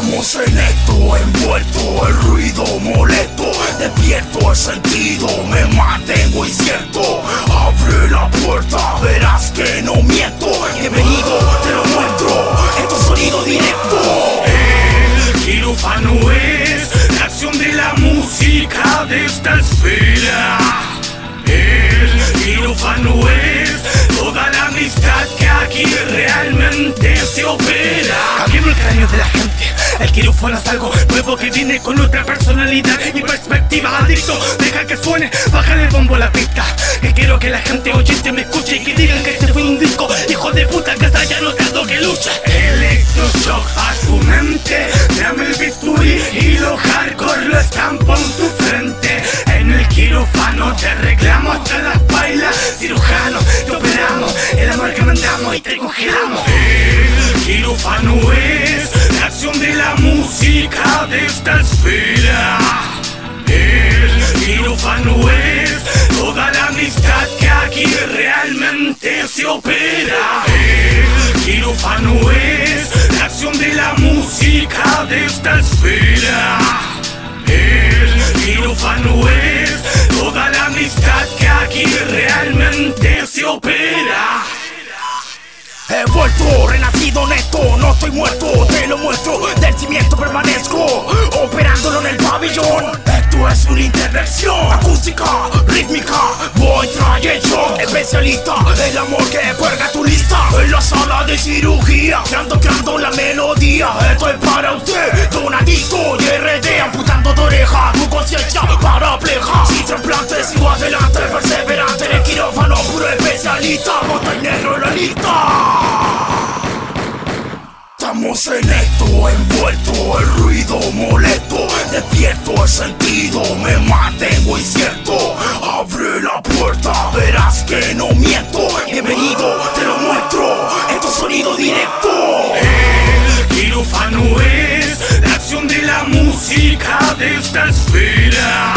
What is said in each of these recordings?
Estamos en esto, envuelto el ruido molesto. Despierto el sentido, me mantengo incierto. Abre la puerta, verás que no miento. Bienvenido, te lo muestro, esto es sonido directo. El quirófano es la acción de la música de esta esfera. El quirófano es toda la amistad que aquí realmente se opera. Cambiemos el cráneo de la gente El quirófano es algo nuevo que viene con otra personalidad y perspectiva. Adicto, deja que suene, bájale el bombo la pista. Que quiero que la gente oyente me escuche y que digan que este fue un disco. Hijo de puta que se haya notado que lucha. Electroshock a tu mente Dame el bisturí y lo hardcore lo estampo en tu frente. En el quirófano te arreglamos hasta las bailas Cirujano, te operamos El amor que mandamos y te congelamos. El quirófano de la música de esta esfera el quirófano es toda la amistad que aquí realmente se opera. El quirófano es la acción de la música de esta esfera. El quirófano es toda la amistad que aquí realmente se opera. He vuelto, renacido neto, no estoy especialista, el amor que cuelga tu lista, en la sala de cirugía, creando, creando la melodía. Esto es para usted, donadito y RD, amputando tu oreja, tu conciencia parapleja. Si trasplante, sigo adelante, perseverante, en el quirófano, puro especialista, bota negro en la lista. Estamos en esto, envuelto el ruido molesto. Despierto el sentido, me mantengo incierto que no miento Bienvenido, te lo muestro, esto es sonido directo El quirófano es la acción de la música de esta esfera.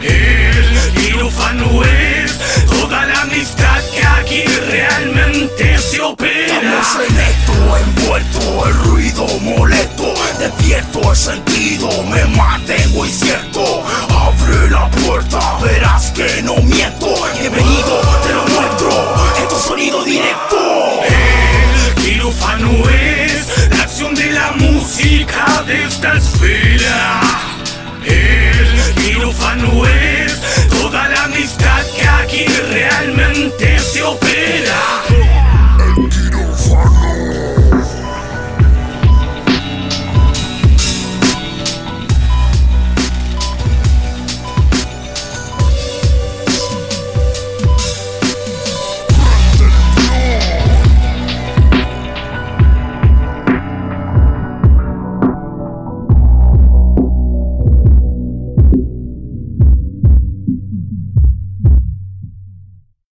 El quirófano es toda la amistad que aquí realmente se opera. Estamos en esto, envuelto el ruido molesto Despierto el sentido, me mantengo incierto Abre la puerta, verás que no miento Bienvenido, te lo muestro, esto es sonido directo El quirófano es la acción de la música de esta esfera. El quirófano es